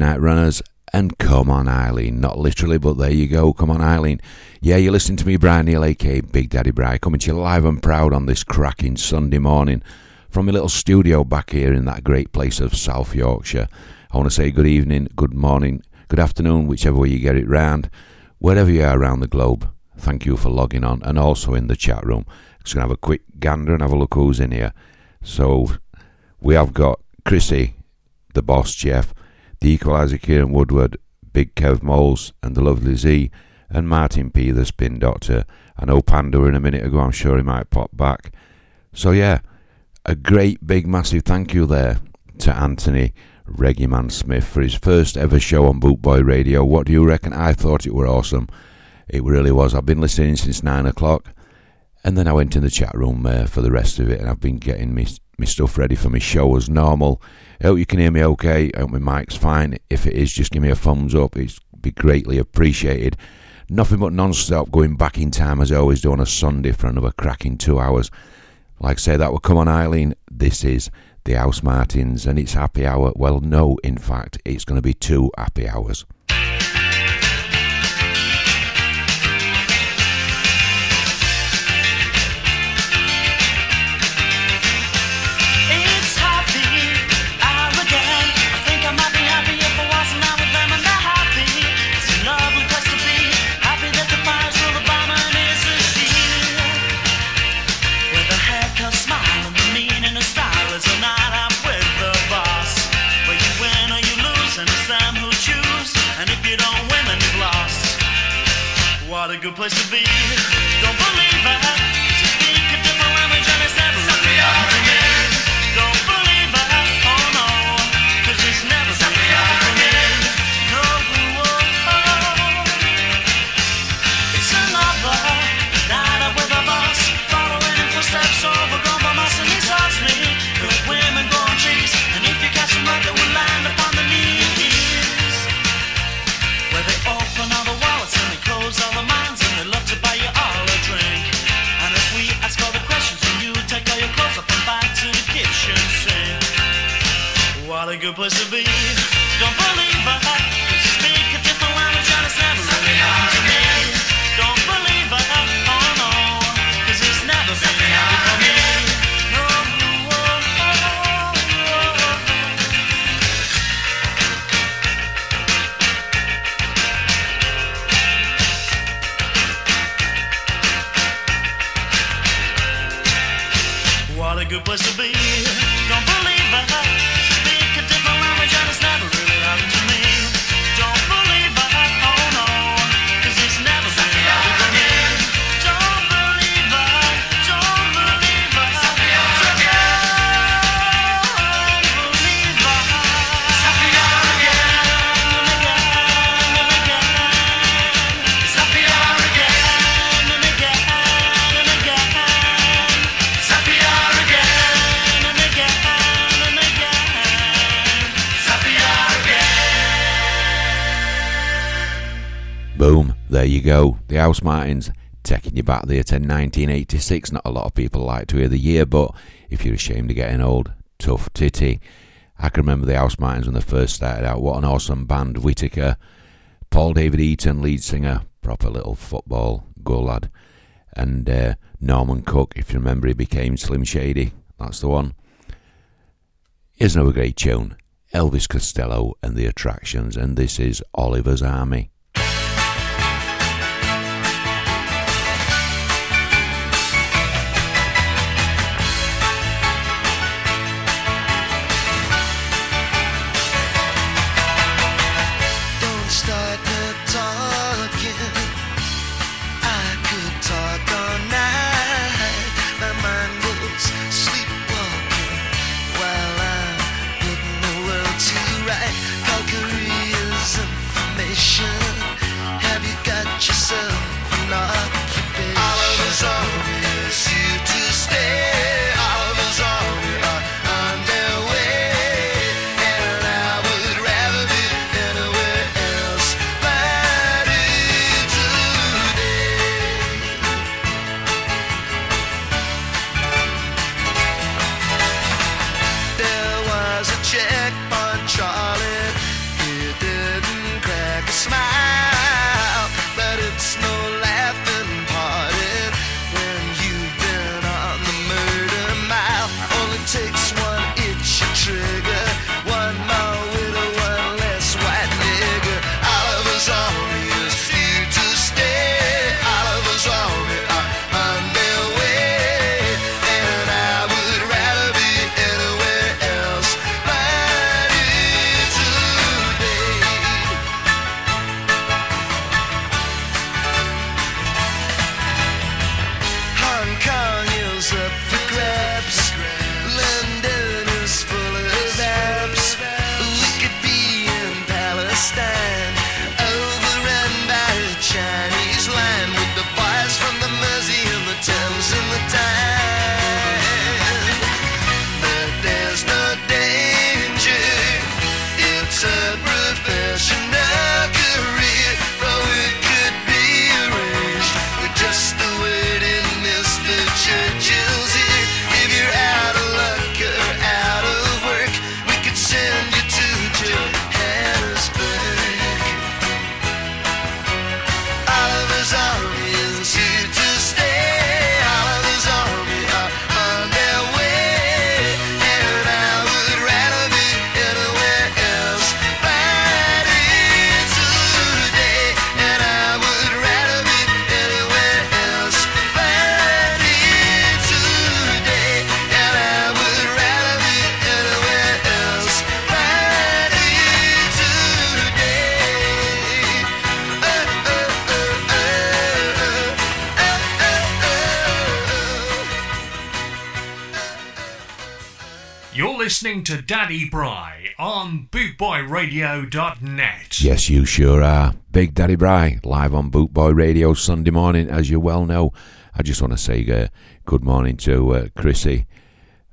Midnight Runners and Come On Eileen. Not literally, but there you go. Come on, Eileen. Yeah, you're listening to me, Brian Neale, aka Big Daddy Bri, coming to you live and proud on this cracking Sunday morning from my little studio back here in that great place of South Yorkshire. I want to say good evening, good morning, good afternoon, whichever way you get it round, wherever you are around the globe. Thank you for logging on and also in the chat room. Just going to have a quick gander and have a look who's in here. So we have got Chrissy the boss Jeff, the equaliser Kieran Woodward, Big Kev Moles, and the lovely Z, and Martin P, the spin doctor. I know Panda in a minute ago, I'm sure he might pop back. So, yeah, a great big massive thank you there to Anthony Reggie Man Smith for his first ever show on Bootboy Radio. What do you reckon? I thought it were awesome. It really was. I've been listening since nine o'clock, and then I went in the chat room uh, for the rest of it, and I've been getting my, me stuff ready for my show as normal. I hope you can hear me okay. I hope my mic's fine. If it is, just give me a thumbs up. It's be greatly appreciated. Nothing but non-stop going back in time as I always do on a Sunday for another cracking two hours. Like I say, that will come on Eileen. This is the Housemartins, and it's happy hour. Well, no, in fact, it's going to be two happy hours. Good place to be. Place there you go. The Housemartins taking you back there to 1986. Not a lot of people like to hear the year, but if you're ashamed of getting old, tough titty. I can remember the Housemartins when they first started out. What an awesome band. Whitaker, Paul David Heaton, lead singer, proper little football go lad. And uh, Norman Cook, if you remember, he became Slim Shady. That's the one. Here's another great tune Elvis Costello and the Attractions, and this is Oliver's Army. To Daddy Bri on bootboyradio.net. Yes, you sure are. Big Daddy Bri, live on Bootboy Radio Sunday morning, as you well know. I just want to say uh, good morning to uh, Chrissy,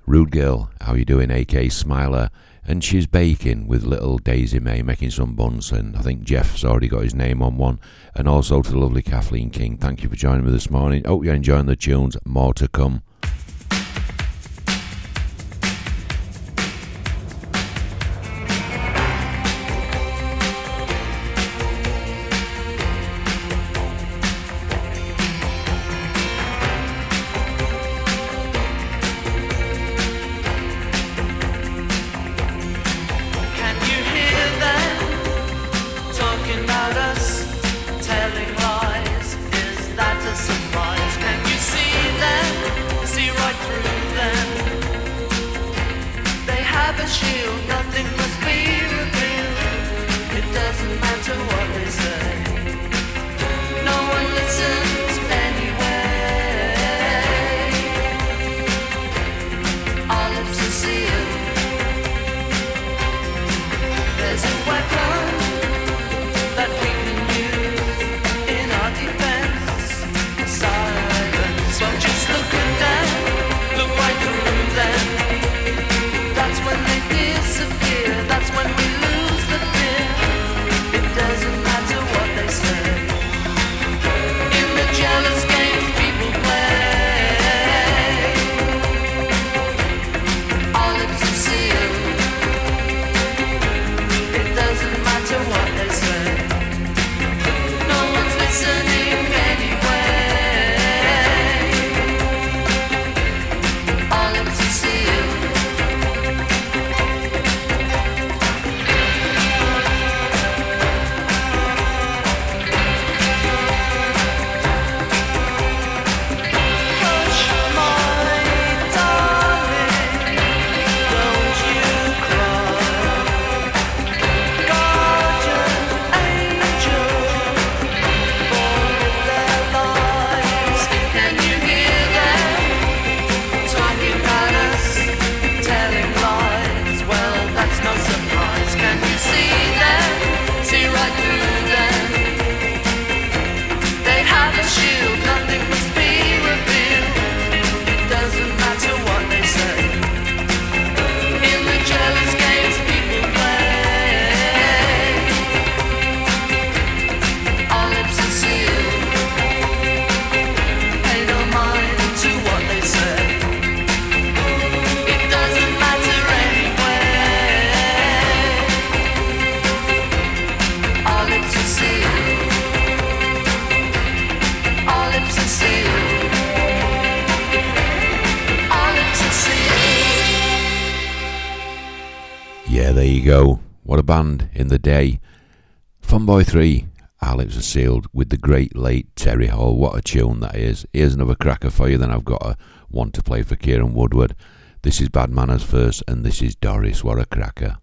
Rude Girl, how you doing, AK Smiler, and she's baking with little Daisy May making some buns, and I think Jeff's already got his name on one, and also to the lovely Kathleen King. Thank you for joining me this morning. Hope you're enjoying the tunes. More to come. In the day. Funboy 3, Our Lips Are Sealed with the great late Terry Hall. What a tune that is. Here's another cracker for you, then I've got a one to play for Kieran Woodward. This is Bad Manners first, and this is Doris. What a cracker.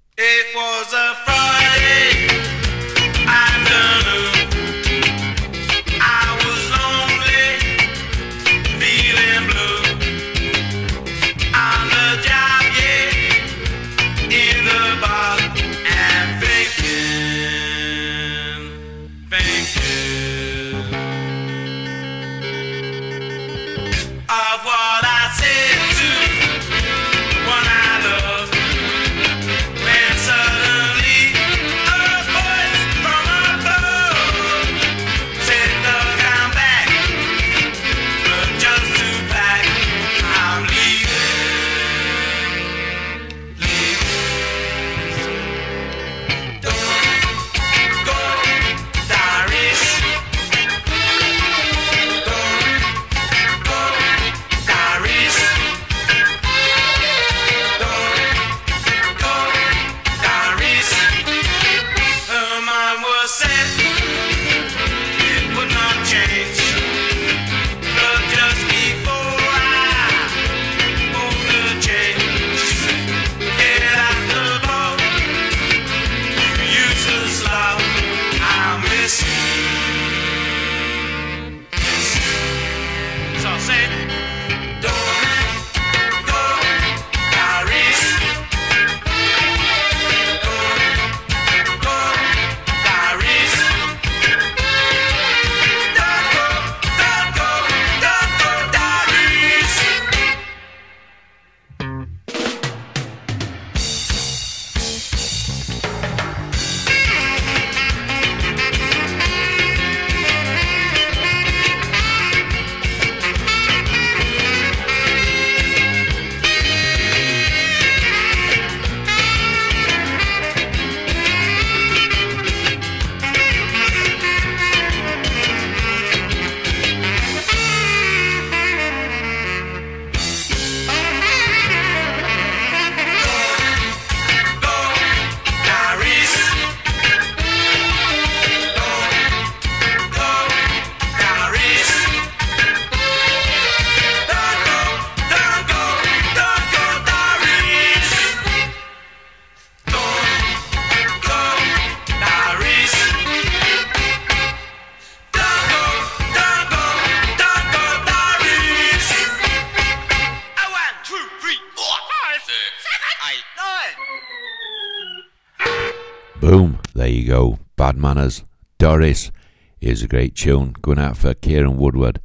great tune. Going out for Kieran Woodward,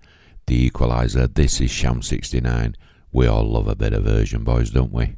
The Equaliser. This is Sham 69. We all love a bit of version, boys, don't we?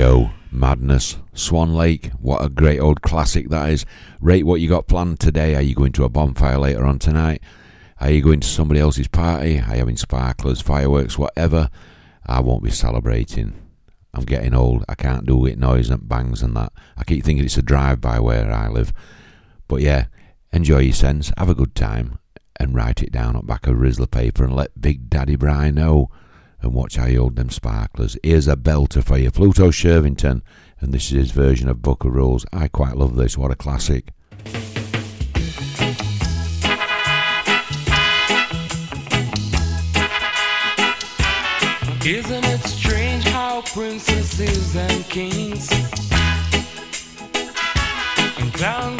Go. Madness. Swan Lake. What a great old classic that is. Rate what you got planned today. Are you going to a bonfire later on tonight? Are you going to somebody else's party? Are you having sparklers, fireworks, whatever? I won't be celebrating. I'm getting old. I can't do it noise and bangs and that. I keep thinking it's a drive by where I live. But yeah, enjoy your sense, have a good time, and write it down on back of Rizla paper and let Big Daddy Bri know. And watch how you hold them sparklers. Here's a belter for you, Pluto Shervington, and this is his version of Book of Rules. I quite love this. What a classic. Isn't it strange how princesses and kings and clown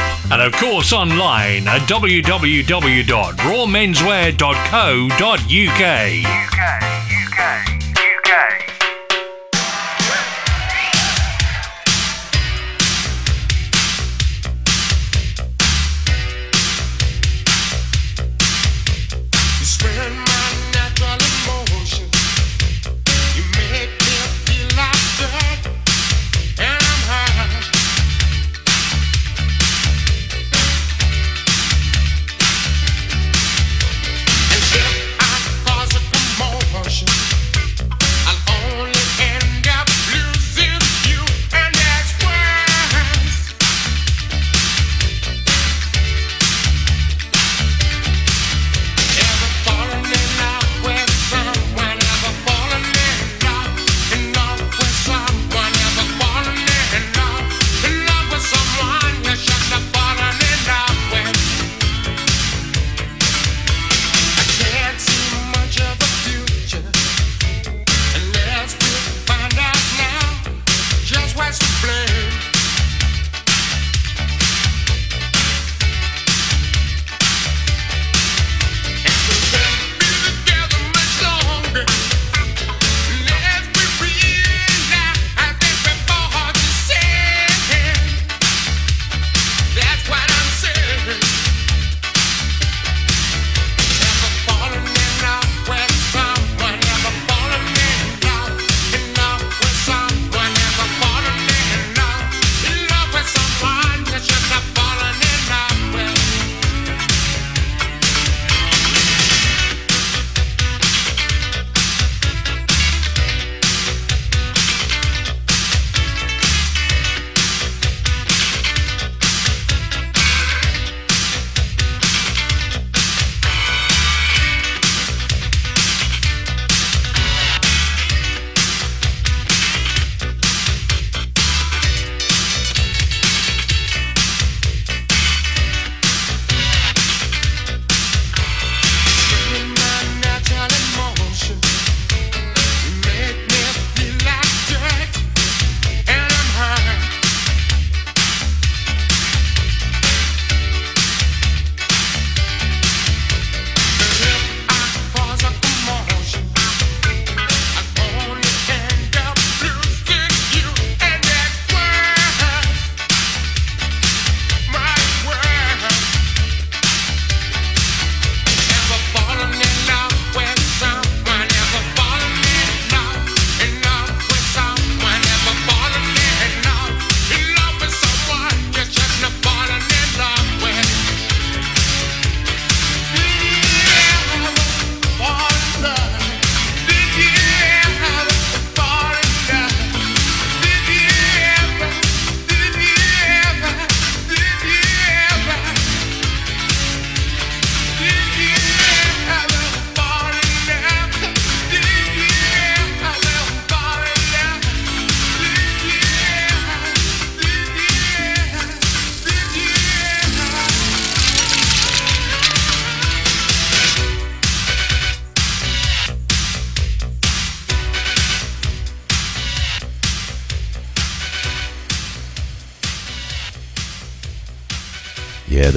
and of course online at www.rawmenswear.co.uk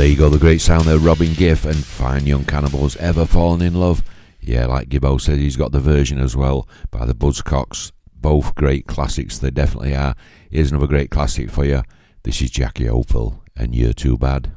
There you go, the great sound there, Robin Gift and Fine Young Cannibals, Ever Fallen in Love. Yeah, like Gibbo said, he's got the version as well by the Buzzcocks. Both great classics, they definitely are. Here's another great classic for you. This is Jackie Opel, and You're Too Bad.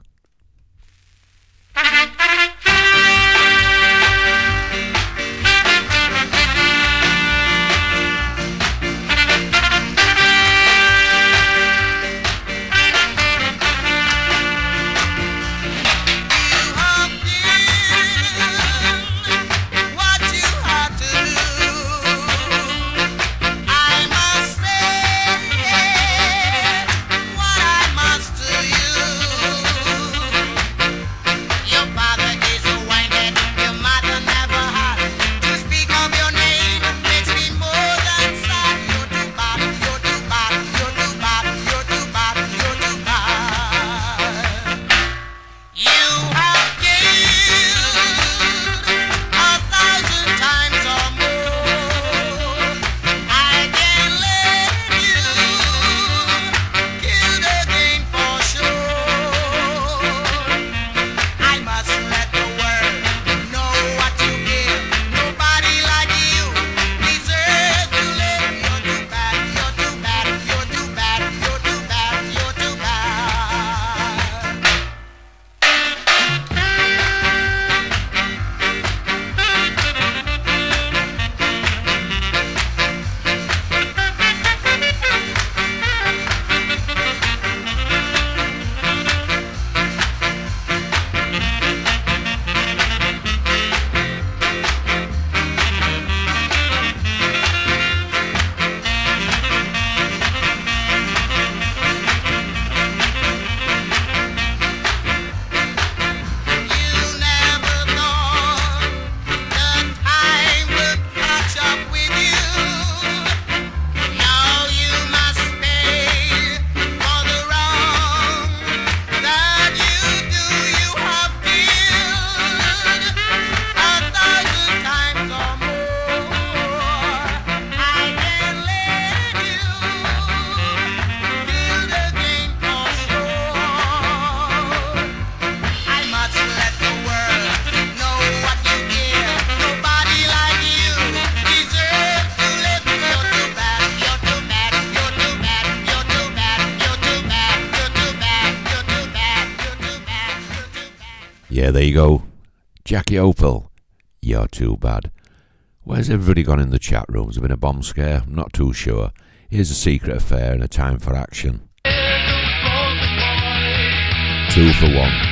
go. Jackie Opel, you're too bad. Where's everybody gone in the chat room? Has been a bomb scare? I'm not too sure. Here's a secret affair and a time for action. Two for one.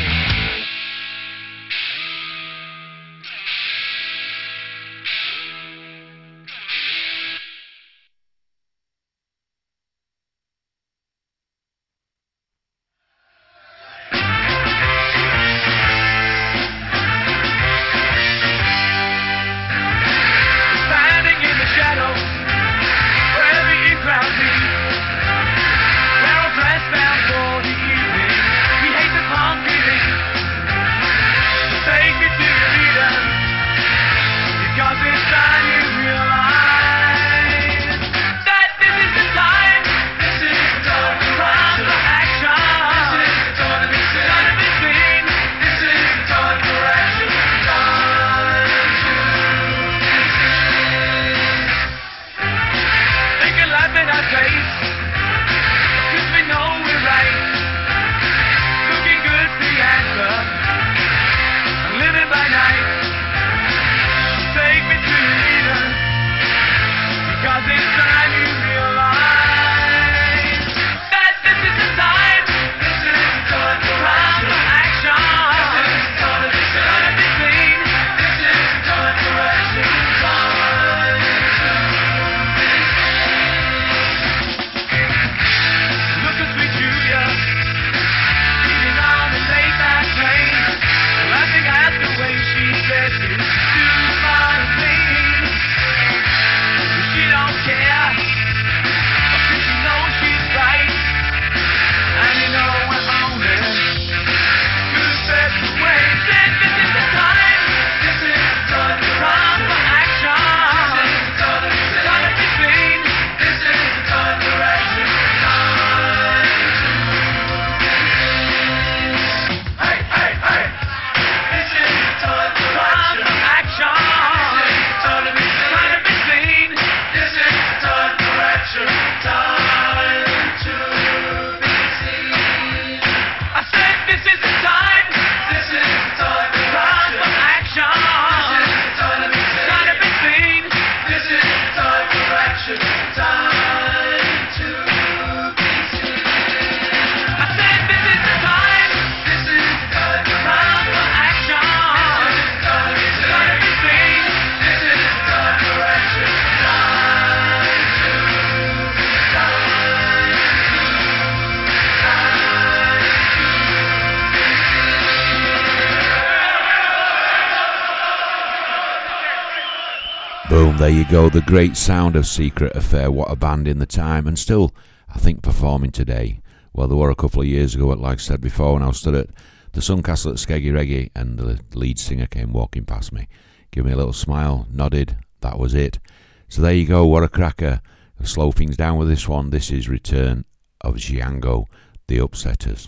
You go. The great sound of Secret Affair. What a band in the time, and still, I think, performing today. Well, there were a couple of years ago, like I said before, when I was stood at the Suncastle at Skeggy Reggae, and the lead singer came walking past me, gave me a little smile, nodded. That was it. So there you go. What a cracker. I'll slow things down with this one. This is Return of Django, the Upsetters.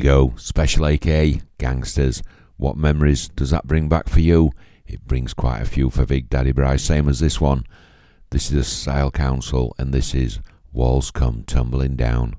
you go. Special AKA, Gangsters. What memories does that bring back for you? It brings quite a few for Big Daddy Bryce, same as this one. This is the Style Council, and this is Walls Come Tumbling Down.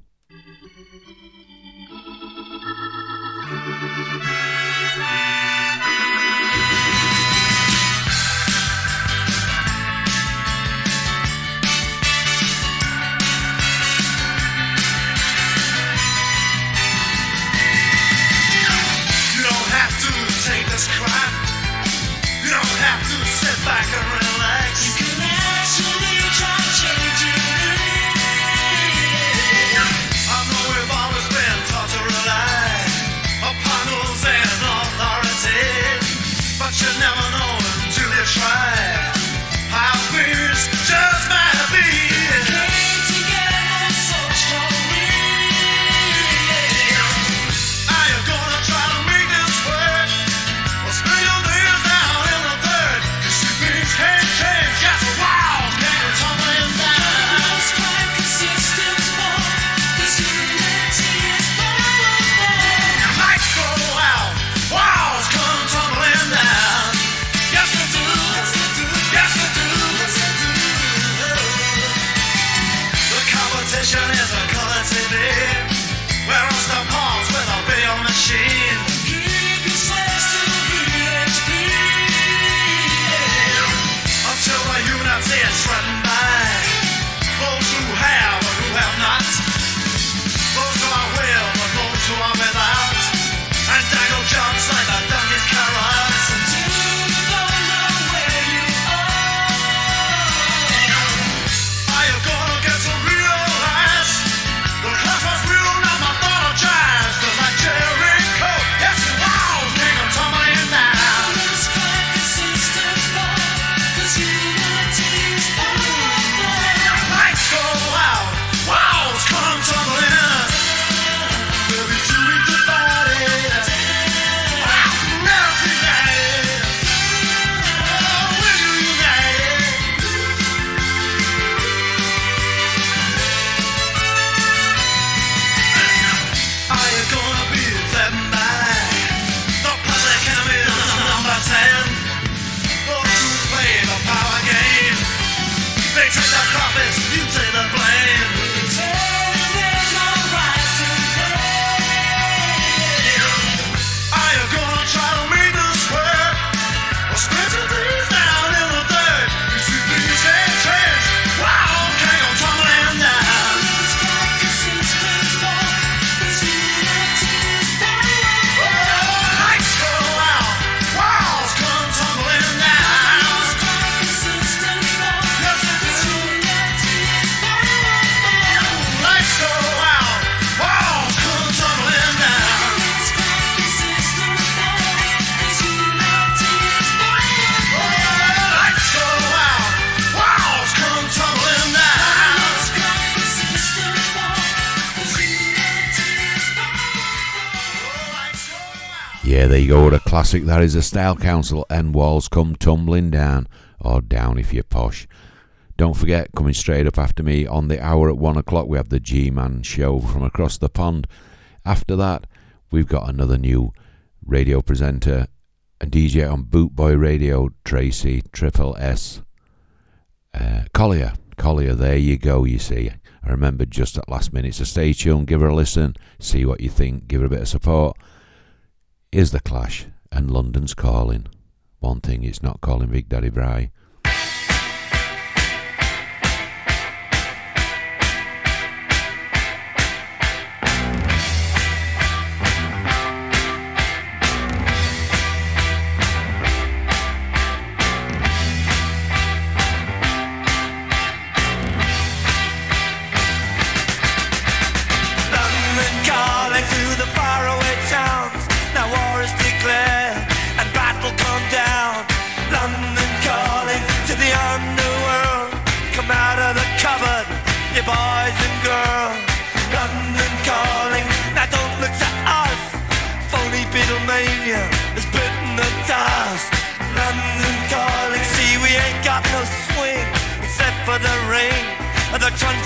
classic that is a style council and walls come tumbling down, or down if you're posh. Don't forget, coming straight up after me on the hour at one o'clock, we have the G Man show from across the pond. After that, we've got another new radio presenter and DJ on Bootboy Radio, Tracy Triple S. Uh, Collier, Collier, there you go, you see. I remember just at last minute, so stay tuned, give her a listen, see what you think, give her a bit of support. Is The Clash, and London's calling. One thing it's not calling Big Daddy Bri.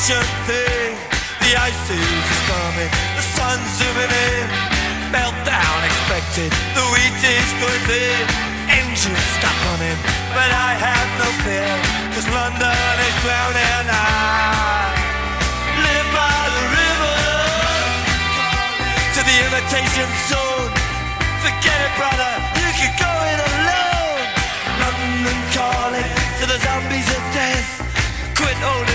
ancient thing. The ice age is coming, the sun's zooming in. Meltdown expected, the wheat is going thin. Engines stop running, but I have no fear. Cause London is drowning, I live by the river. To the imitation zone, forget it brother, you can go it alone. London calling to the zombies of death, quit holding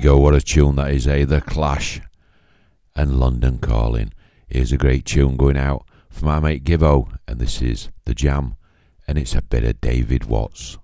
go. What a tune that is, eh? The Clash and London Calling. Here's a great tune going out for my mate Gibbo, and this is The Jam, and it's a bit of David Watts.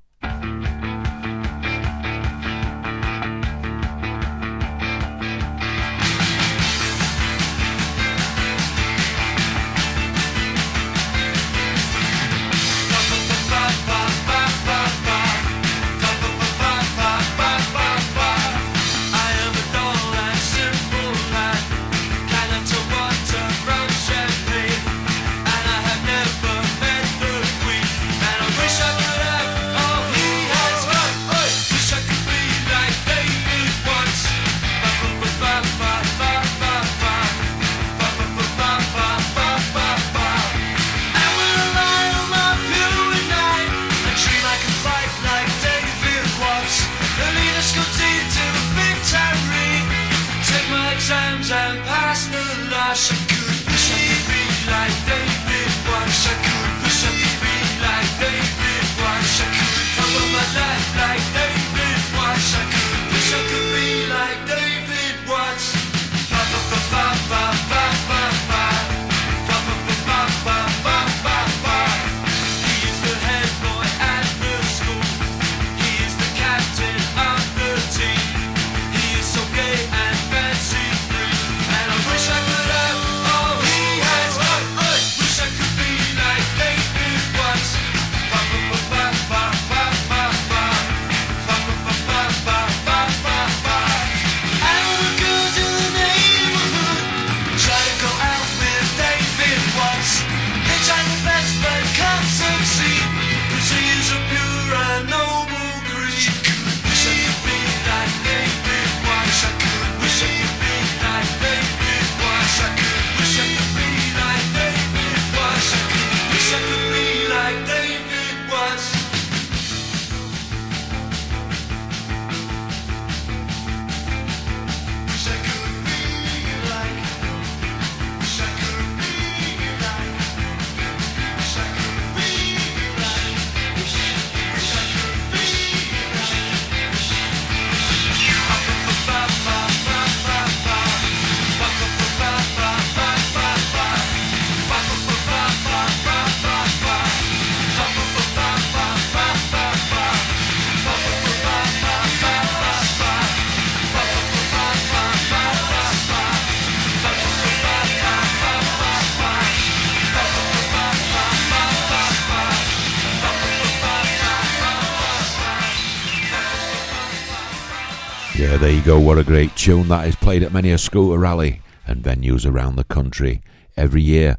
go, what a great tune that is played at many a scooter rally and venues around the country every year.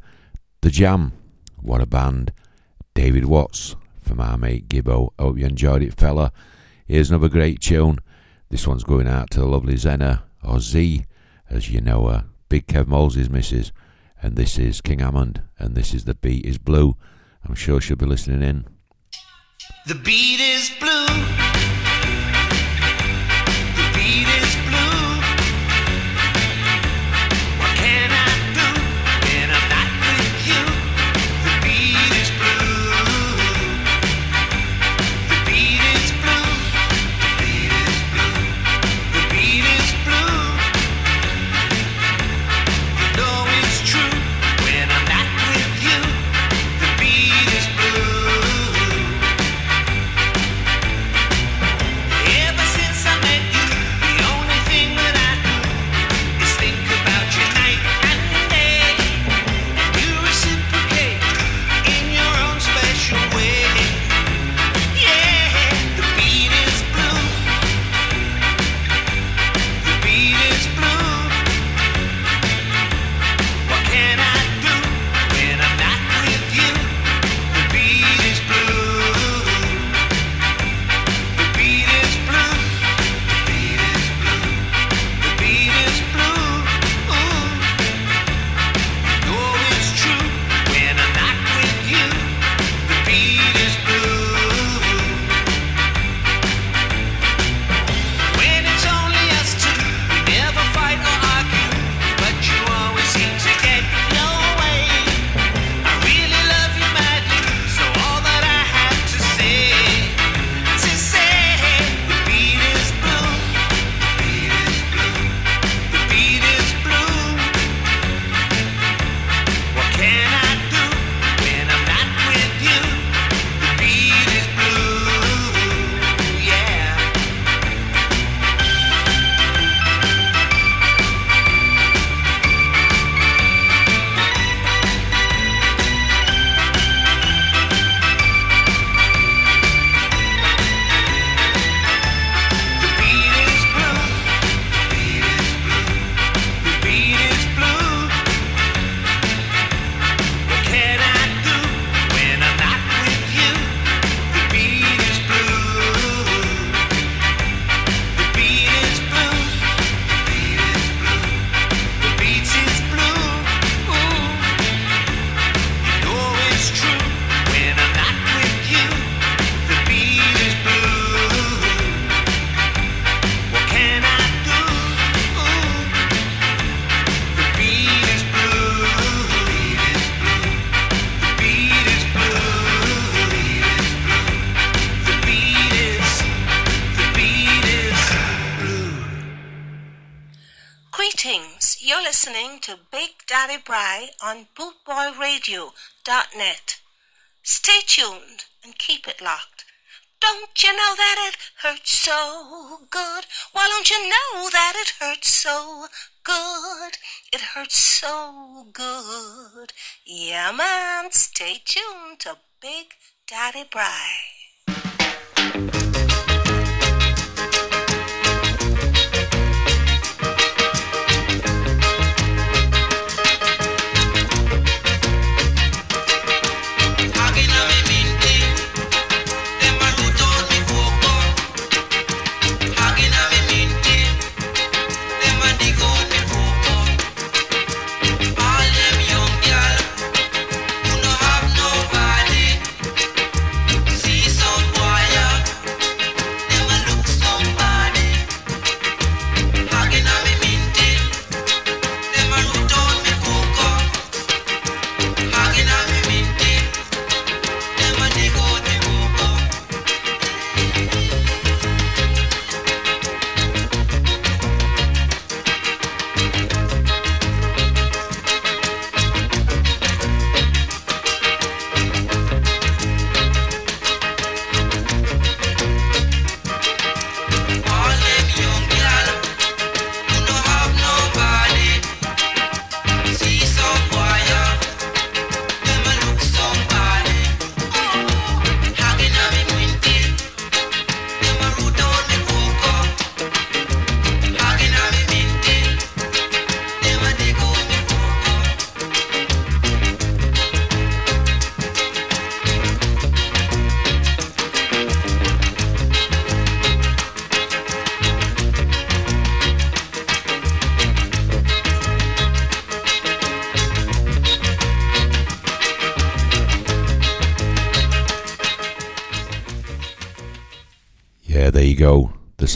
The Jam, what a band. David Watts from our mate Gibbo. Hope you enjoyed it, fella. Here's another great tune. This one's going out to the lovely Zena, or Z, as you know her. Big Kev Moles' missus. And this is King Hammond, and this is The Beat is Blue. I'm sure she'll be listening in. The beat is blue. On bootboyradio.net. Stay tuned and keep it locked. Don't you know that it hurts so good? Why don't you know that it hurts so good? It hurts so good. Yeah, man, stay tuned to Big Daddy Bri.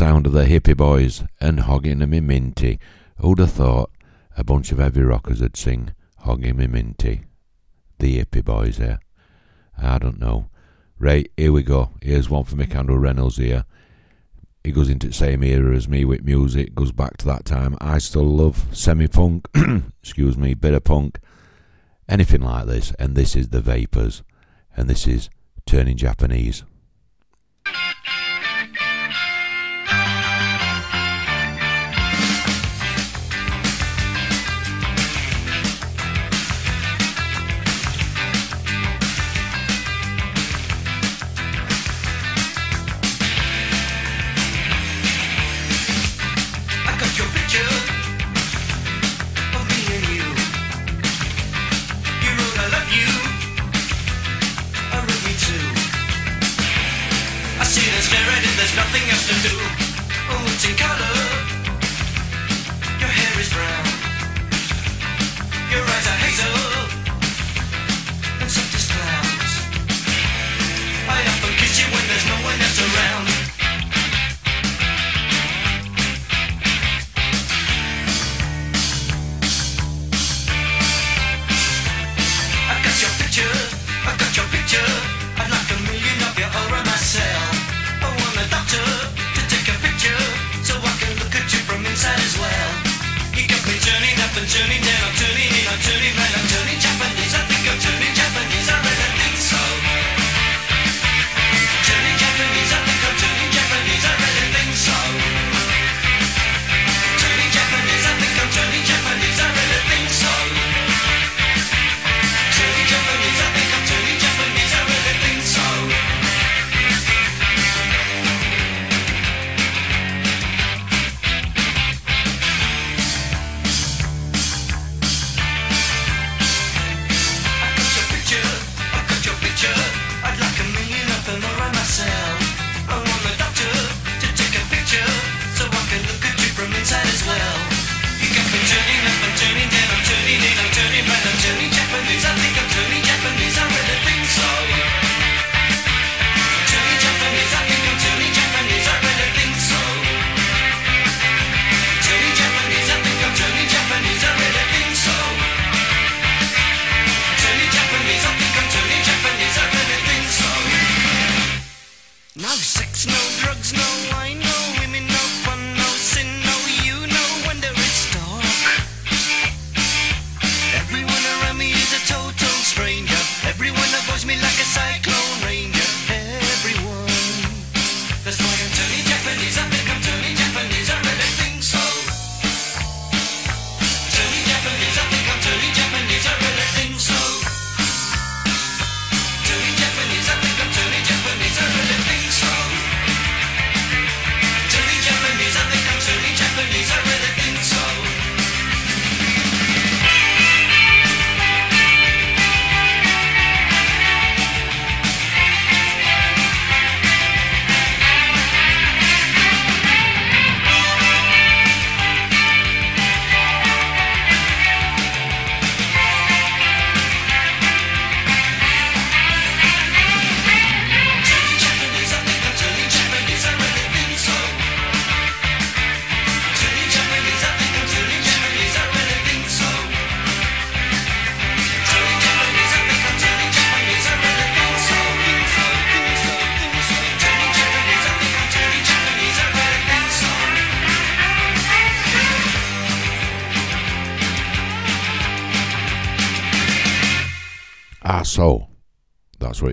sound of the hippie boys and hogging me minty. Who'd have thought a bunch of heavy rockers would sing hogging me minty? The hippie boys here. I don't know. Right, here we go. Here's one for Candle Reynolds here. He goes into the same era as me with music, goes back to that time. I still love semi punk, excuse me, bit of punk, anything like this. And this is The Vapors, and this is Turning Japanese. do. color.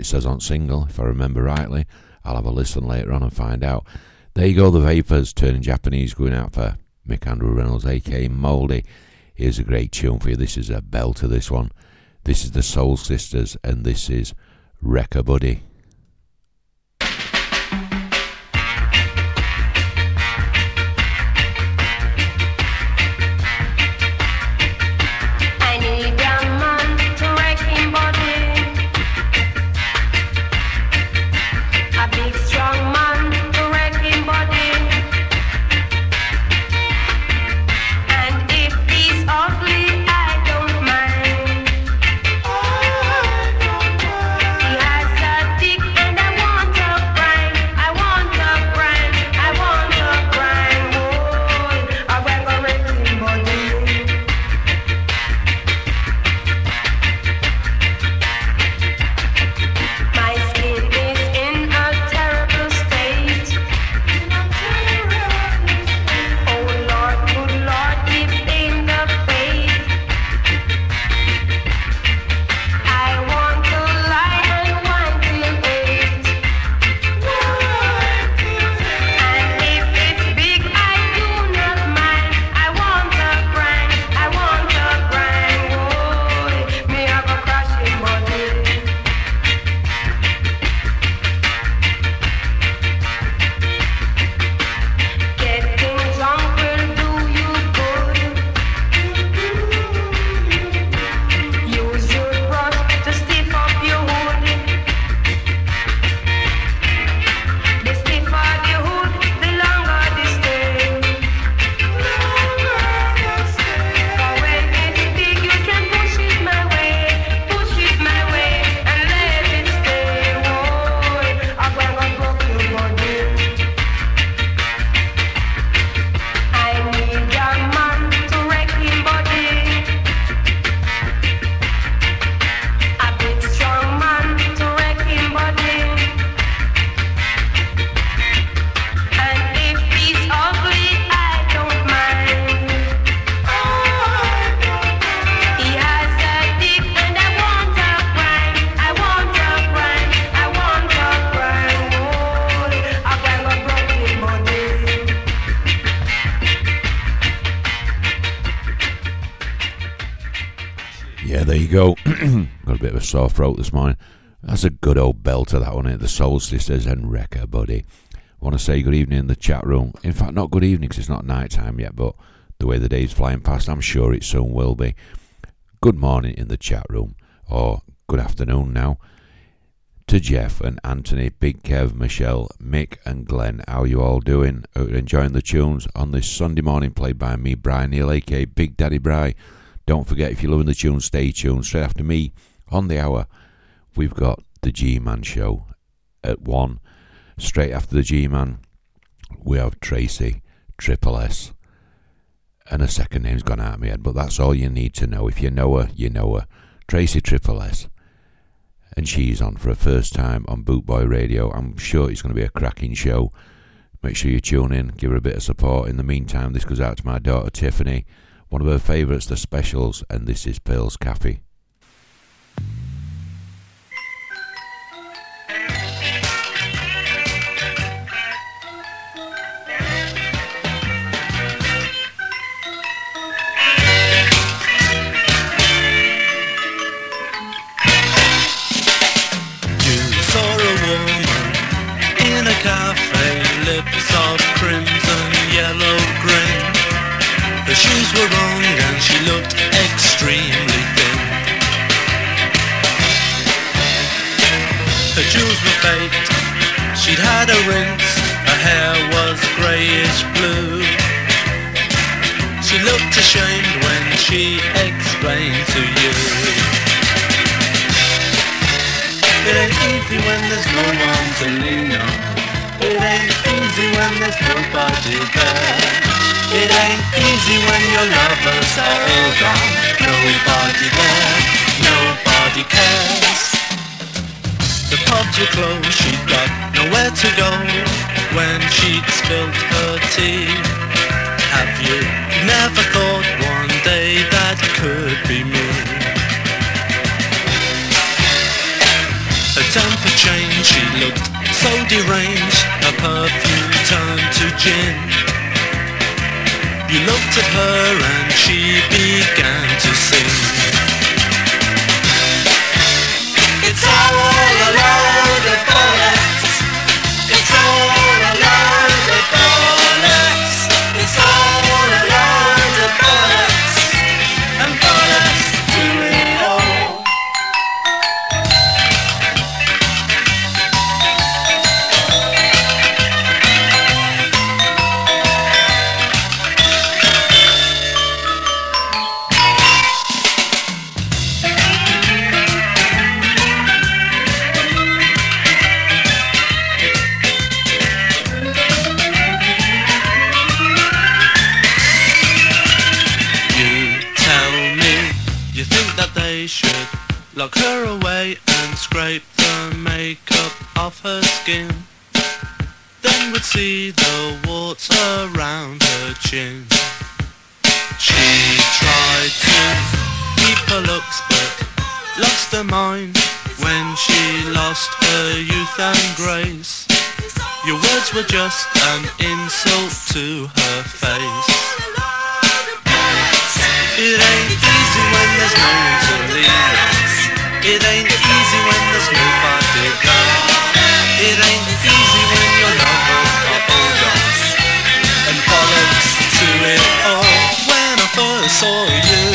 says on single, if I remember rightly. I'll have a listen later on and find out. There you go, the Vapors turning Japanese, going out for Mick Andrew Reynolds, aka Mouldy. Here's a great tune for you. This is a belter, this one. This is the Soul Sisters, and this is Wreck a Buddy. Throat this morning. That's a good old belter, that one, it? The Soul Sisters and Wreck a, buddy. want to say good evening in the chat room. In fact, not good evening because it's not night time yet, but the way the day's flying past, I'm sure it soon will be. Good morning in the chat room, or good afternoon now, to Jeff and Anthony, Big Kev, Michelle, Mick, and Glenn. How you all doing? Enjoying the tunes on this Sunday morning, played by me, Brian Neale, aka Big Daddy Bri. Don't forget, if you're loving the tunes, stay tuned. Straight after me, on the hour, we've got the G Man Show at 1. Straight after the G Man, we have Tracy, Triple S. And her second name's gone out of my head, but that's all you need to know. If you know her, you know her. Tracy Triple S. And she's on for her first time on Bootboy Radio. I'm sure it's going to be a cracking show. Make sure you tune in, give her a bit of support. In the meantime, this goes out to my daughter Tiffany, one of her favourites, the specials, and this is Pearl's Cafe. Yellow, green. Her shoes were wrong and she looked extremely thin. Her jewels were faked, she'd had a rinse, her hair was greyish blue. She looked ashamed when she explained to you. It ain't easy when there's no one to lean on. It ain't easy when there's nobody there. It ain't easy when your lovers are all gone. Nobody there, nobody cares. The pubs were closed, she'd got nowhere to go when she'd spilt her tea. Have you never thought one day that could be me? Her temper changed, she looked so deranged Her perfume turned to gin. You looked at her and she began to sing. It's all a load of bollocks off her skin. Then would see the warts around her chin. She tried to keep her looks but lost her mind when she lost her youth and grace. Your words were just an insult to her face. It ain't easy when there's no one to lean on. It ain't easy when there's nobody. It ain't easy when your lovers are all gone. And bollocks to it all. When I first saw you,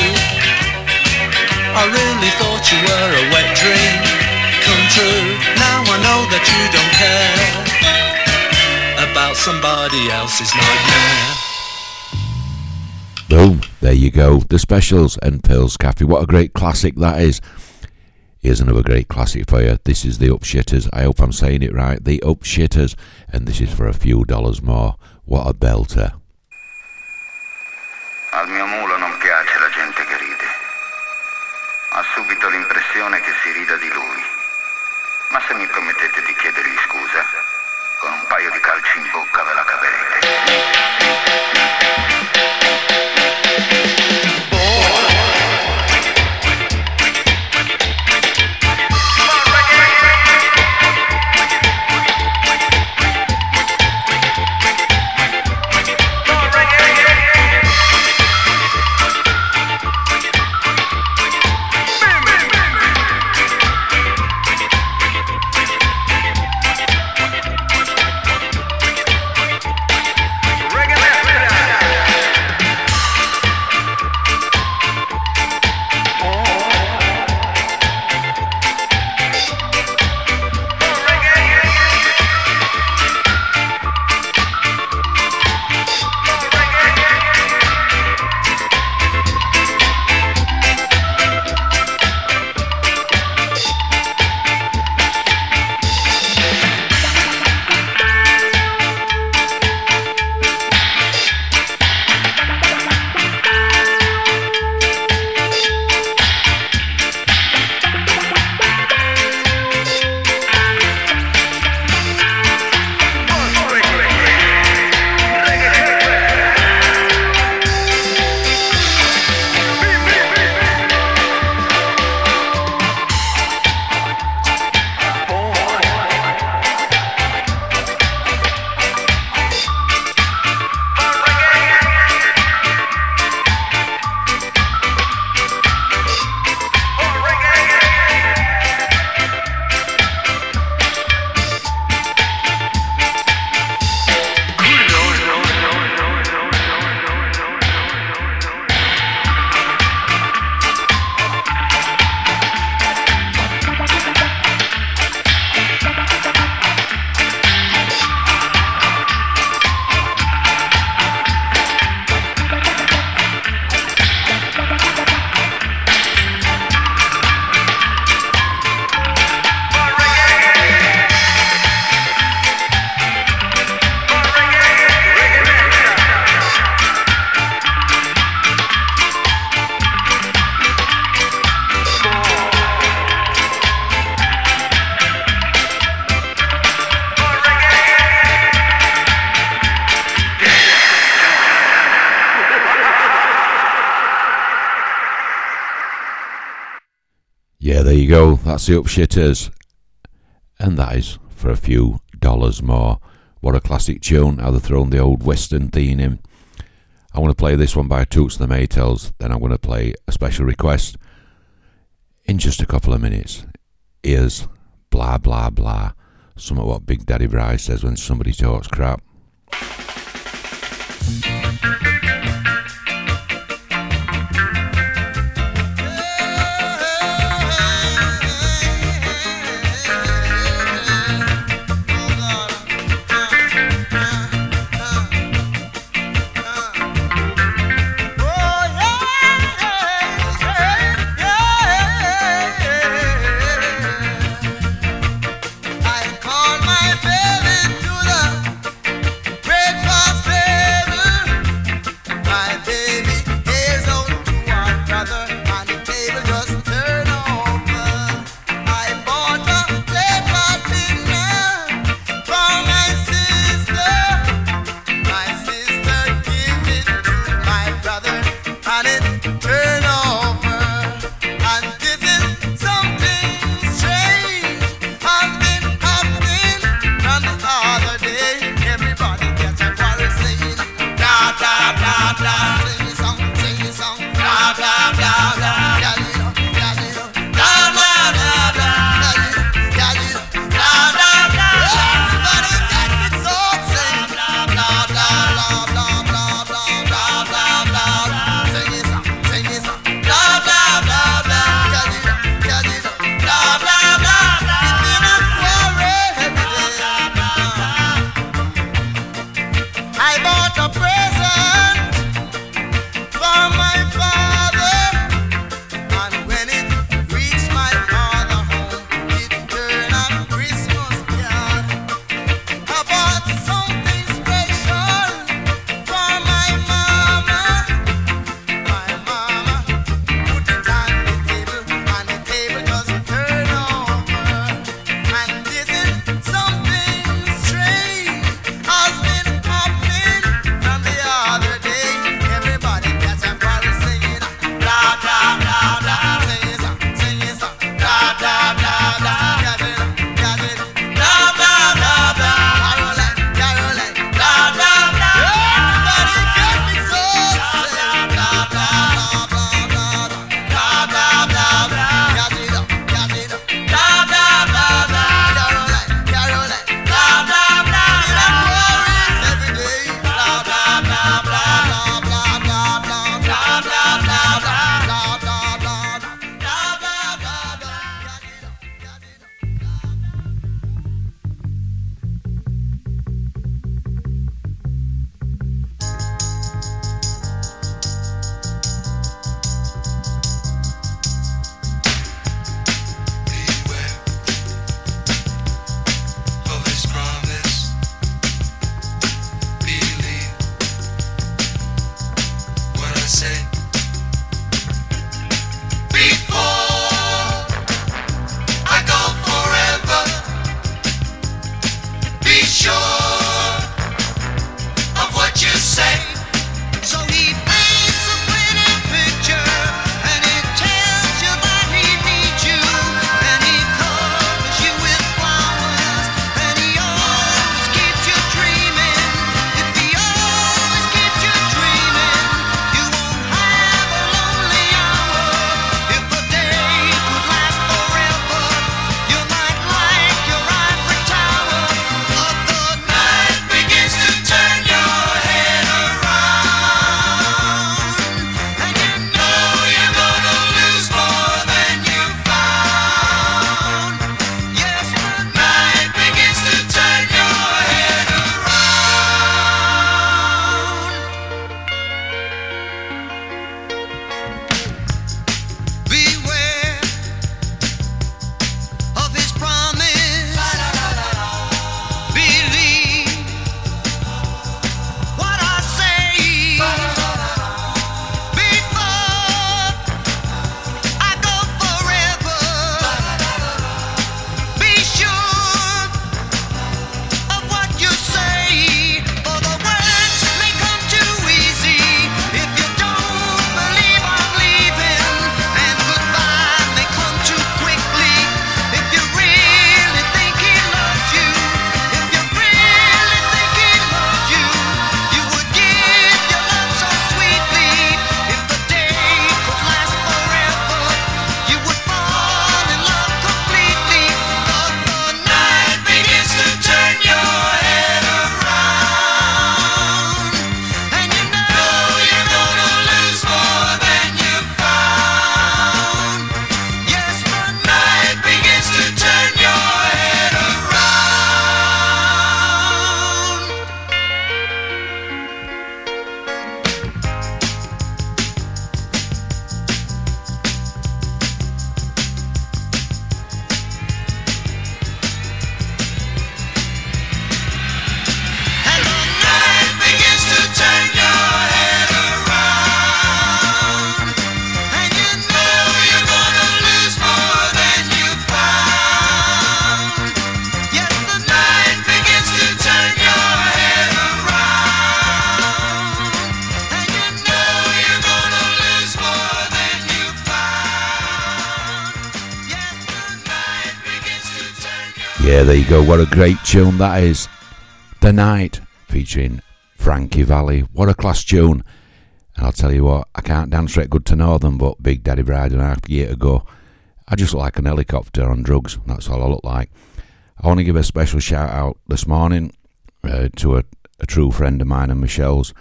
I really thought you were a wet dream come true. Now I know that you don't care about somebody else's nightmare. Boom, there you go. The specials and Pearl's Cafe. What a great classic that is. Here's another great classic for you. This is the Upshitters. I hope I'm saying it right. The Upshitters. And this is for a few dollars more. What a belter. Al mio mulo non piace la gente che ride. Ha subito l'impressione che si rida di lui. Ma se mi That's the Upshitters. And that is for a few dollars more. What a classic tune. How they thrown the old Western theme in. I want to play this one by Toots and the Maytals. Then I'm going to play a special request in just a couple of minutes. Is blah blah blah. Some of what Big Daddy Bryce says when somebody talks crap. Go. What a great tune that is. The Night featuring Frankie Valli. What a class tune. And I'll tell you what, I can't dance straight good to Northern, but Big Daddy Bride and a half year ago, I just look like an helicopter on drugs. That's all I look like. I want to give a special shout out this morning uh, to a, a true friend of mine and Michelle's.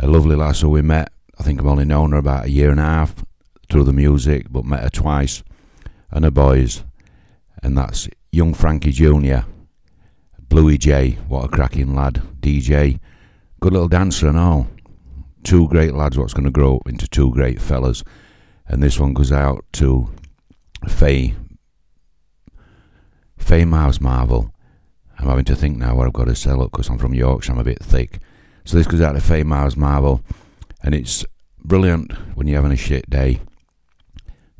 A lovely lass who we met. I think I've only known her about a year and a half through the music, but met her twice. And her boys. And that's young Frankie Jr., Bluey J, what a cracking lad, DJ, good little dancer and all. Two great lads, what's going to grow up into two great fellas. And this one goes out to Faye, Faye Miles Marvel. I'm having to think now what I've got to sell up because I'm from Yorkshire, I'm a bit thick. So this goes out to Faye Miles Marvel, and it's brilliant when you're having a shit day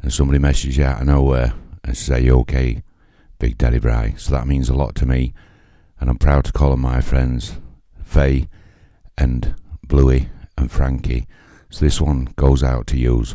and somebody messages you out of nowhere and say, you okay, Big Daddy Bri. So that means a lot to me, and I'm proud to call them my friends, Faye and Bluey and Frankie. So this one goes out to yous.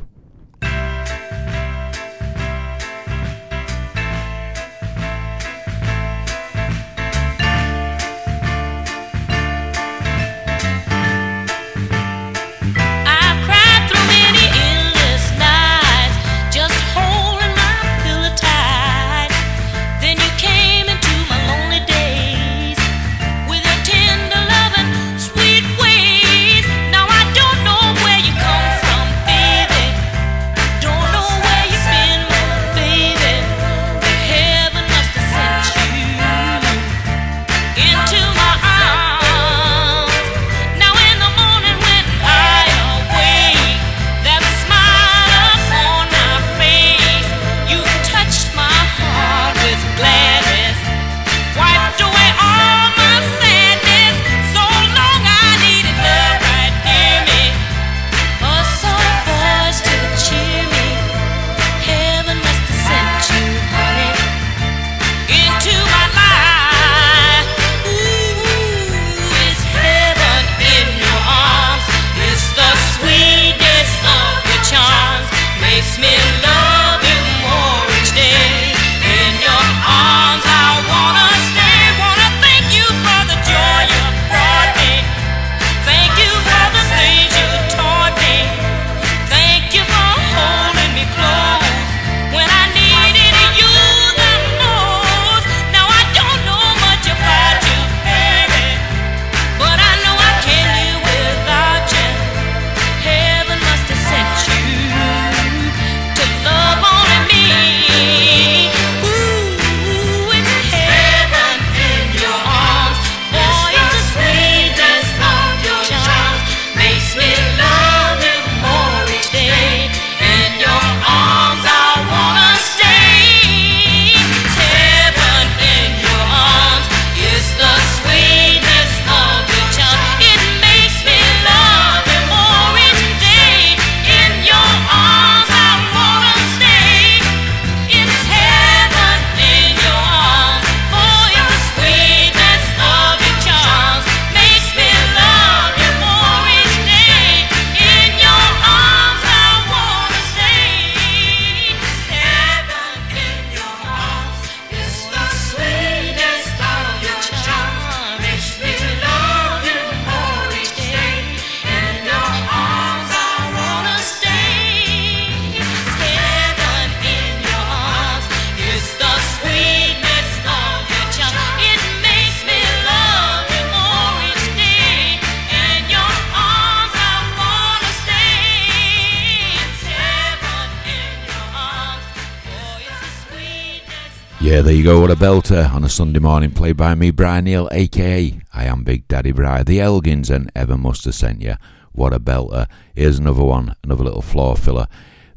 You. What a belter on a Sunday morning, played by me, Brian Neale, aka I am Big Daddy Bri. The Elgins and Ever Must Have Sent You. What a belter. Here's another one, another little floor filler.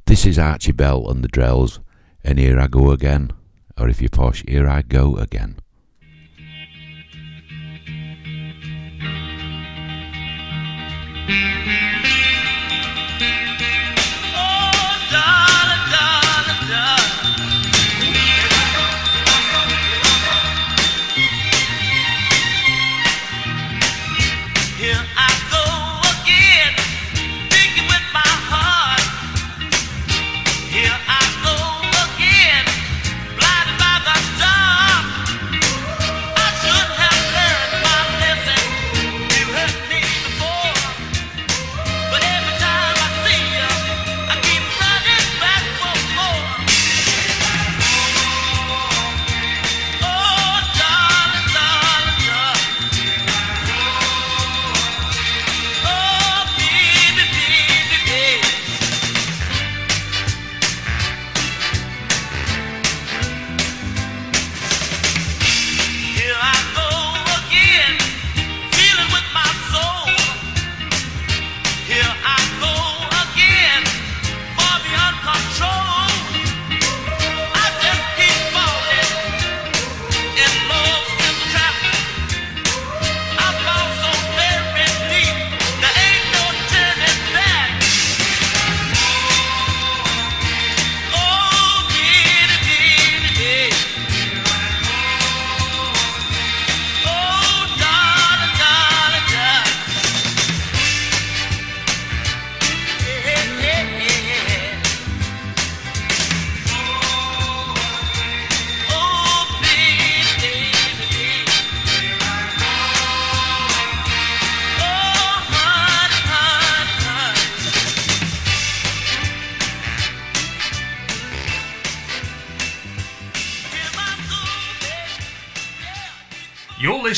This is Archie Bell and the Drells, and here I go again. Or if you're posh, here I go again.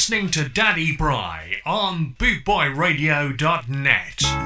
listening to Daddy Bri on BootboyRadio.net.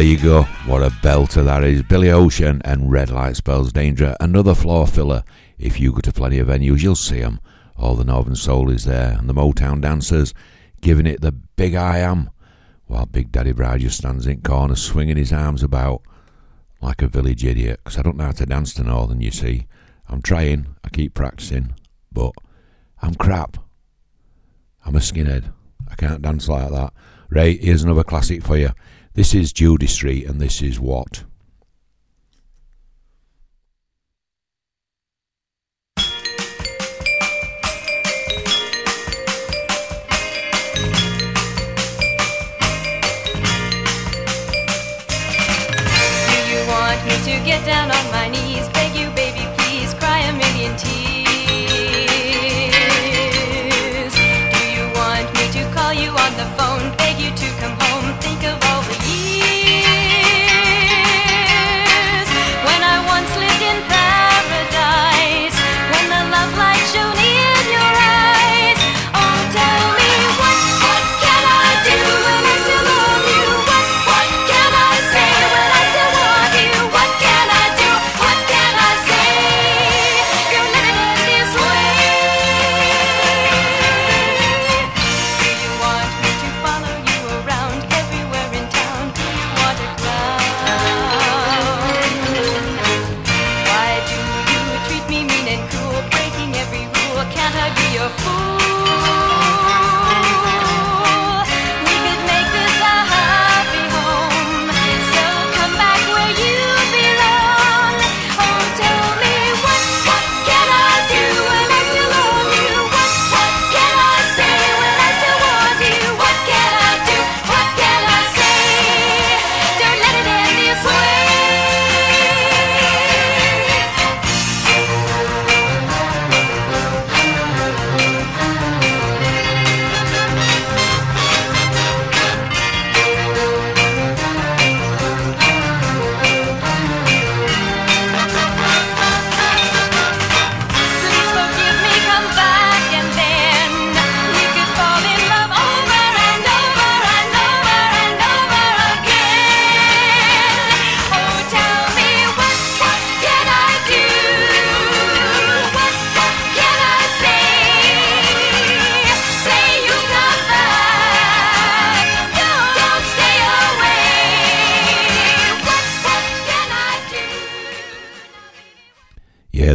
there you go. What a belter that is. Billy Ocean and Red Light Spells Danger. Another floor filler. If you go to plenty of venues, you'll see them. All the Northern Soul is there, and the Motown dancers giving it the big I am, while Big Daddy Bride just stands in corner swinging his arms about like a village idiot. Because I don't know how to dance to Northern, you see. I'm trying, I keep practicing, but I'm crap. I'm a skinhead. I can't dance like that. Ray, here's another classic for you. This is Judy Street and this is what.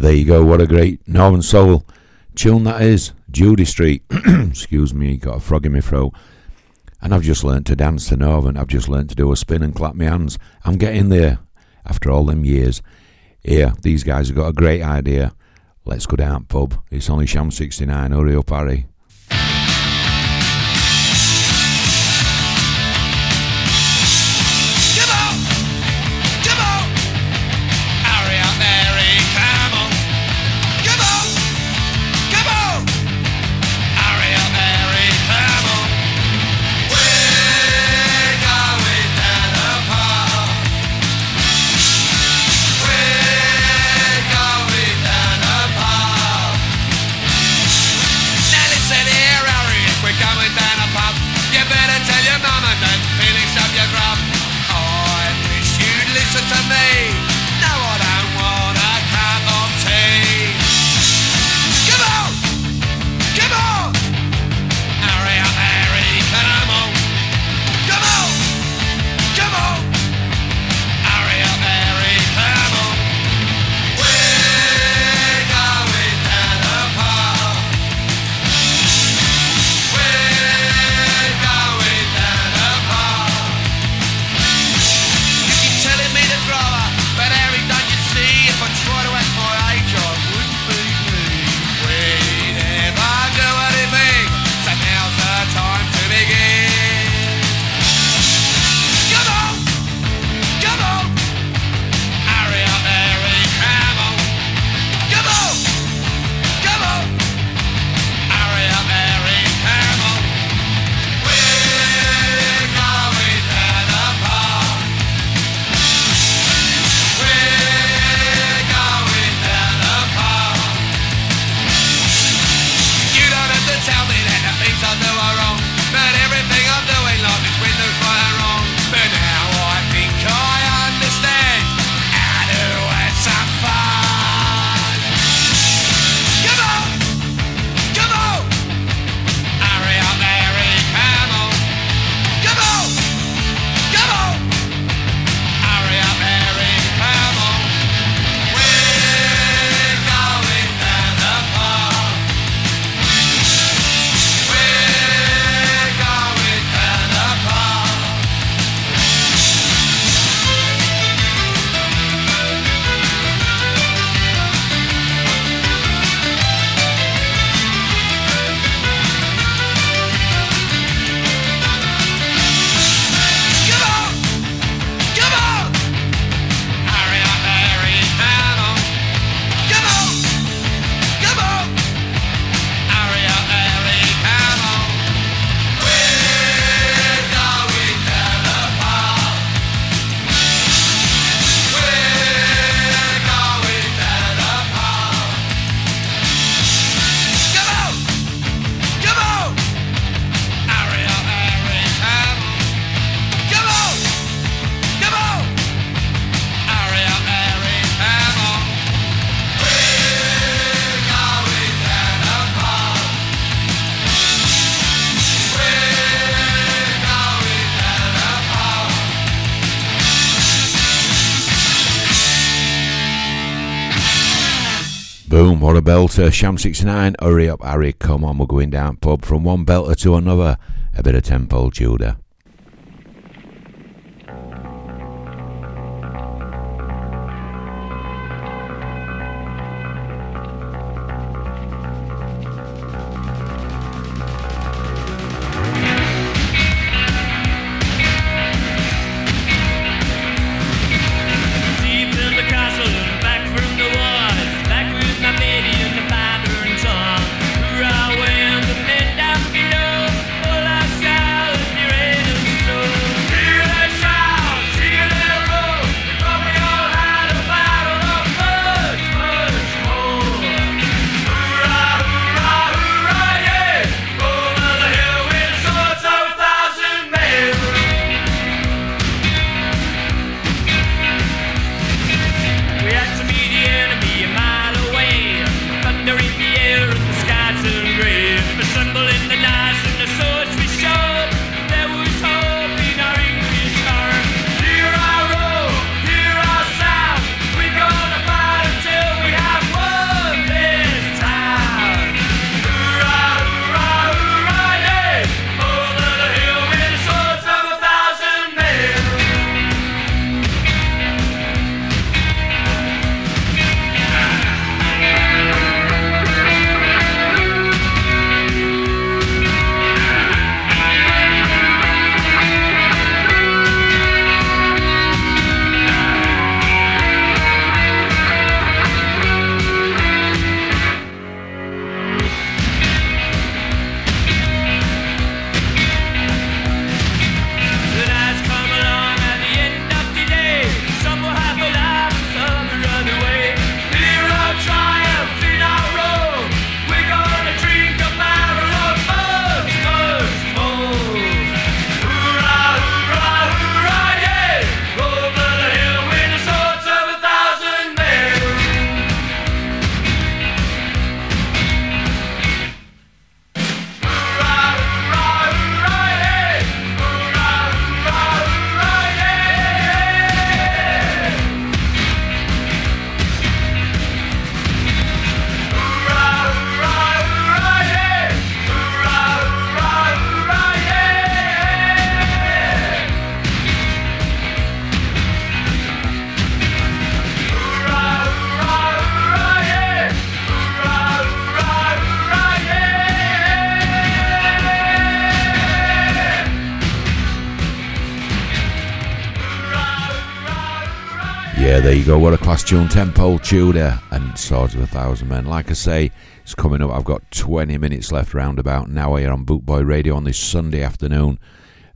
there you go. What a great Northern Soul tune that is. Judy Street. Excuse me, got a frog in my throat. And I've just learnt to dance to Northern. I've just learnt to do a spin and clap my hands. I'm getting there after all them years. Here, these guys have got a great idea. Let's go down pub. It's only Sham 69. Hurry up, Harry. So, uh, Sham 69, Hurry Up Harry, Come On, We're Going Down Pub. From one belter to another, a bit of Tenpole Tudor. You go. What a class tune. Tenpole Tudor and Swords of a Thousand Men. Like I say, it's coming up. I've got 20 minutes left round about now here on Bootboy Radio on this Sunday afternoon.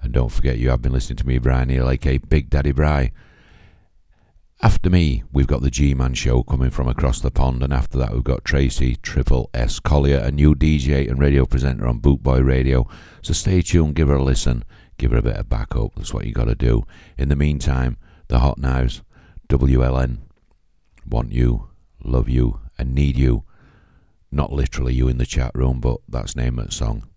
And don't forget, you have been listening to me, Brian Neale, aka Big Daddy Bri. After me, we've got the G Man Show coming from across the pond, and after that, we've got Tracy Triple S Collier, a new DJ and radio presenter on Bootboy Radio. So stay tuned, give her a listen, give her a bit of backup. That's what you got to do. In the meantime, the Hot Knives, WLN, want you, love you, and need you. Not literally you in the chat room, but that's name of the song.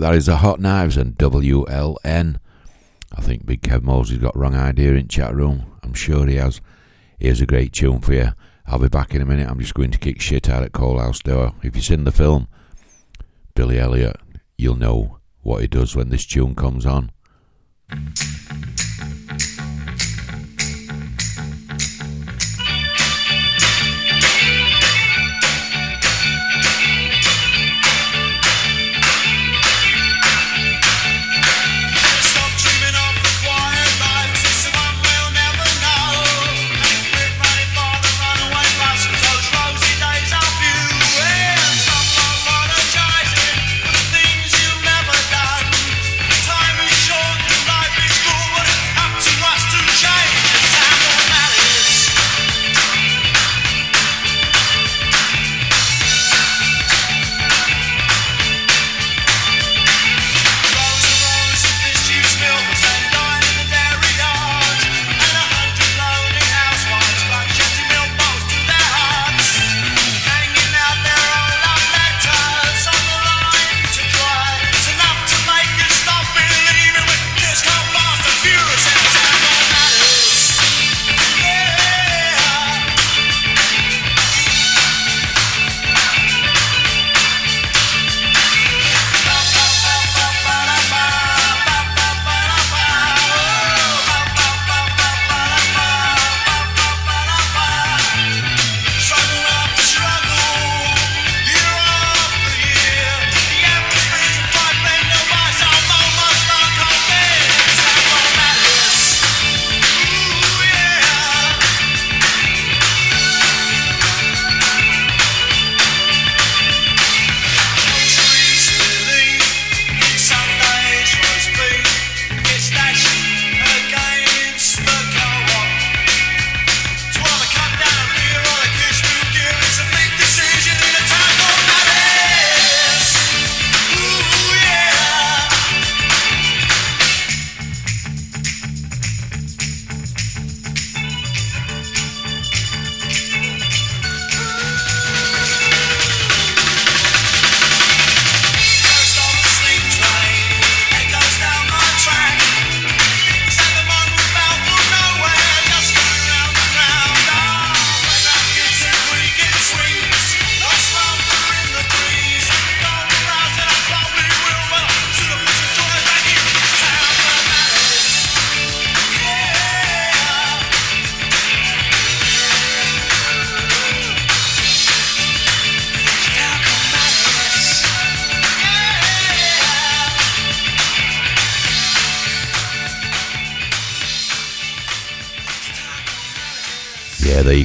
That is. The Hot Knives and WLN. I think Big Kev Mosley's got wrong idea in chat room. I'm sure he has. Here's a great tune for you. I'll be back in a minute. I'm just going to kick shit out at Coalhouse Door. If you've seen the film, Billy Elliot, you'll know what he does when this tune comes on.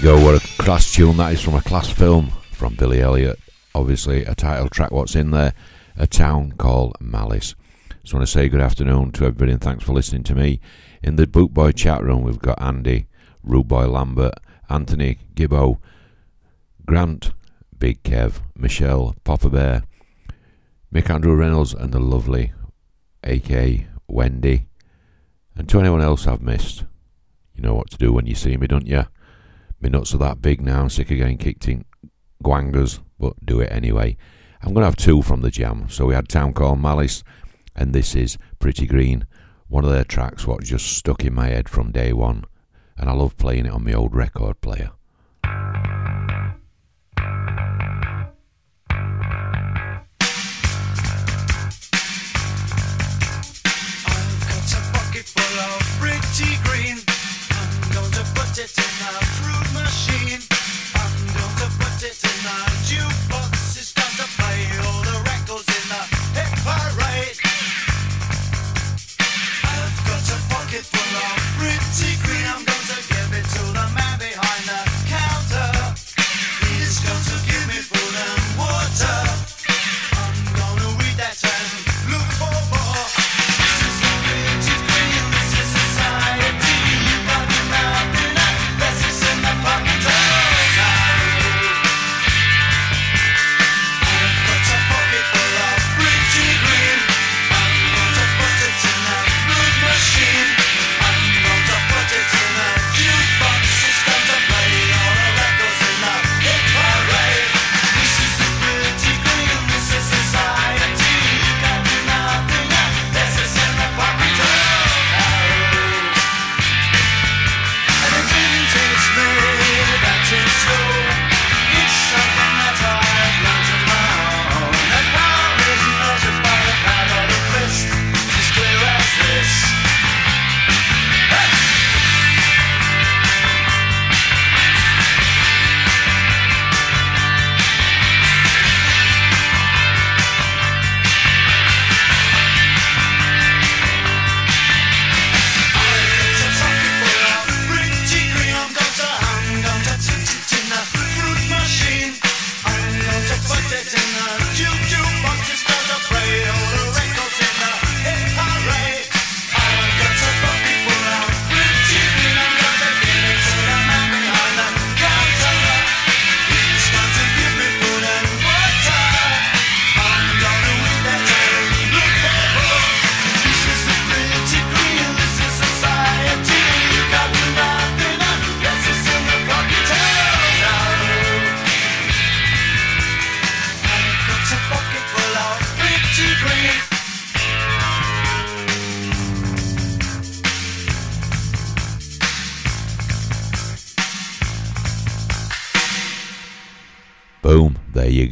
Go. What a class tune that is from a class film from Billy Elliot. Obviously, a title track. What's in there? A town called Malice. Just want to say good afternoon to everybody and thanks for listening to me. In the Bootboy chat room, we've got Andy, Rude Boy Lambert, Anthony, Gibbo, Grant, Big Kev, Michelle, Papa Bear, Mick Andrew Reynolds, and the lovely AK Wendy. And to anyone else I've missed, you know what to do when you see me, don't you? My nuts are that big now, sick getting kicked in guangers, but do it anyway. I'm going to have two from the jam. So we had Town Called Malice, and this is Pretty Green, one of their tracks what just stuck in my head from day one, and I love playing it on my old record player.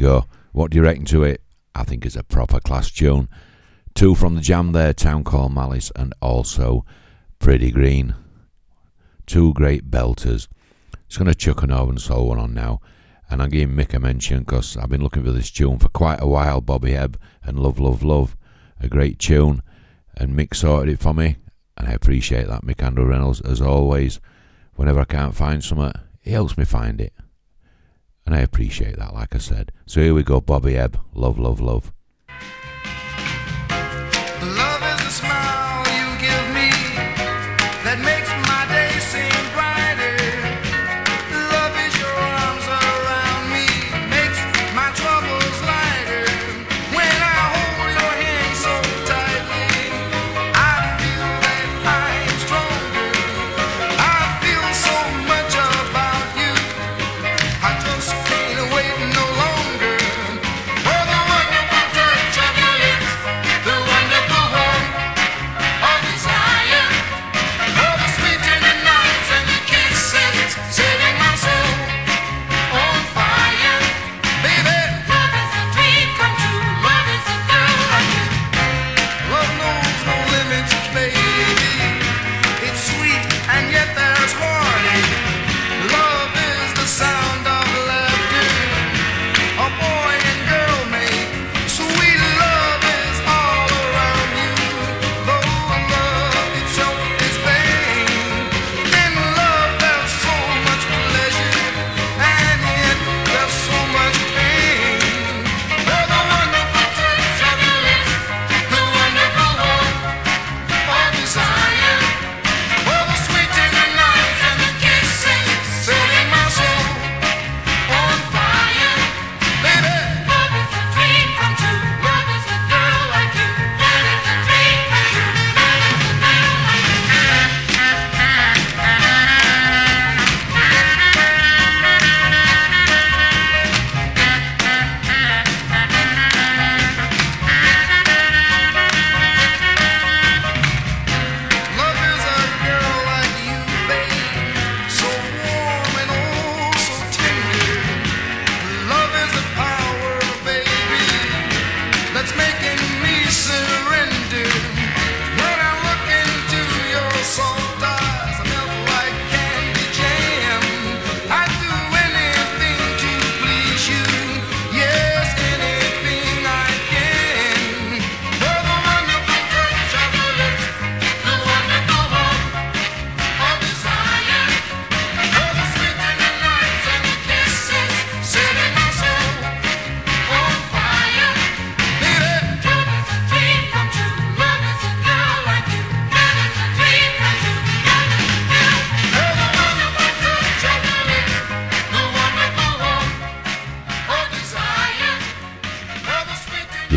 Go. What do you reckon to it? I think it's a proper class tune. Two from the jam there, Town Called Malice, and also Pretty Green. Two great belters. Just going to chuck an Northern Soul one on now. And I'm giving Mick a mention because I've been looking for this tune for quite a while. Bobby Hebb and Love, Love, Love. A great tune. And Mick sorted it for me. And I appreciate that, Mick Andrew Reynolds, as always. Whenever I can't find something, he helps me find it. And I appreciate that, like I said. So here we go, Bobby Hebb. Love, love, love.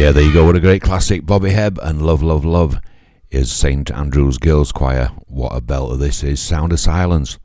yeah, there you go. What a great classic, Bobby Hebb and Love, Love, Love is St Andrew's Girls Choir. What a belt this is! Sound of Silence.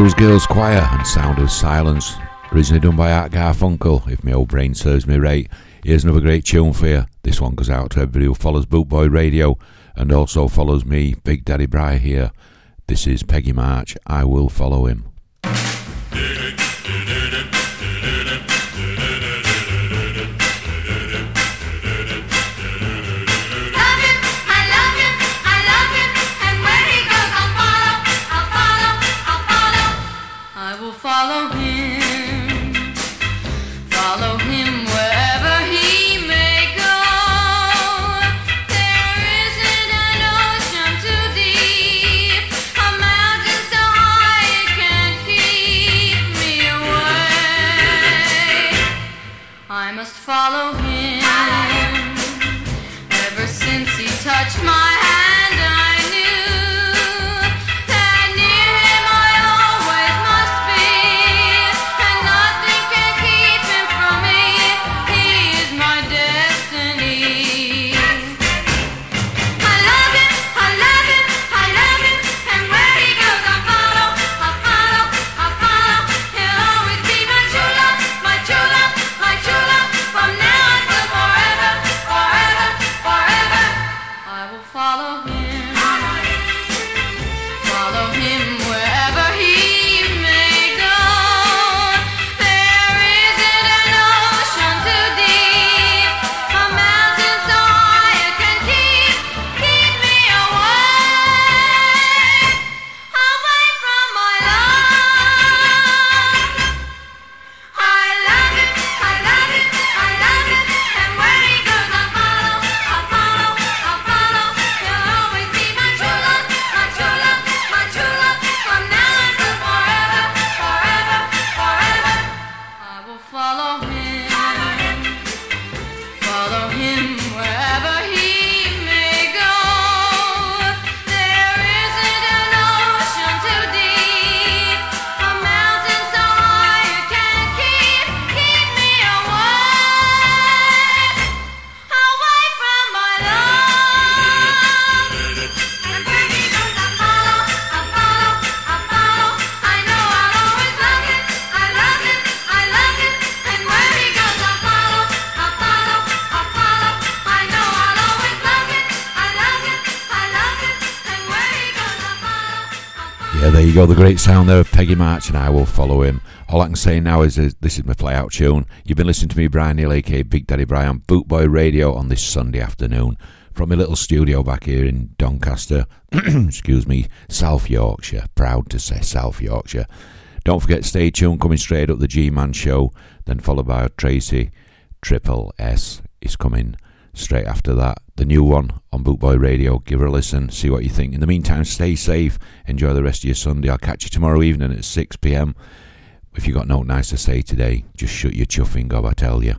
Gabriel's Girls Choir and Sound of Silence, originally done by Art Garfunkel, if my old brain serves me right. Here's another great tune for you. This one goes out to everybody who follows Bootboy Radio and also follows me, Big Daddy Bri here. This is Peggy March. I will follow him. I must follow him. Ever since he touched my go. The great sound there of Peggy March, and I will follow him. All I can say now is this is my play out tune. You've been listening to me, Brian Neale, aka Big Daddy Brian, Bootboy Radio on this Sunday afternoon from my little studio back here in Doncaster. Excuse me, South Yorkshire. Proud to say South Yorkshire. Don't forget, stay tuned. Coming straight up the G Man Show, then followed by Tracy Triple S is coming straight after that. The new one on Bootboy Radio. Give her a listen, see what you think. In the meantime, stay safe. Enjoy the rest of your Sunday. I'll catch you tomorrow evening at 6 pm. If you got no nice to say today, just shut your chuffing gob, I tell you.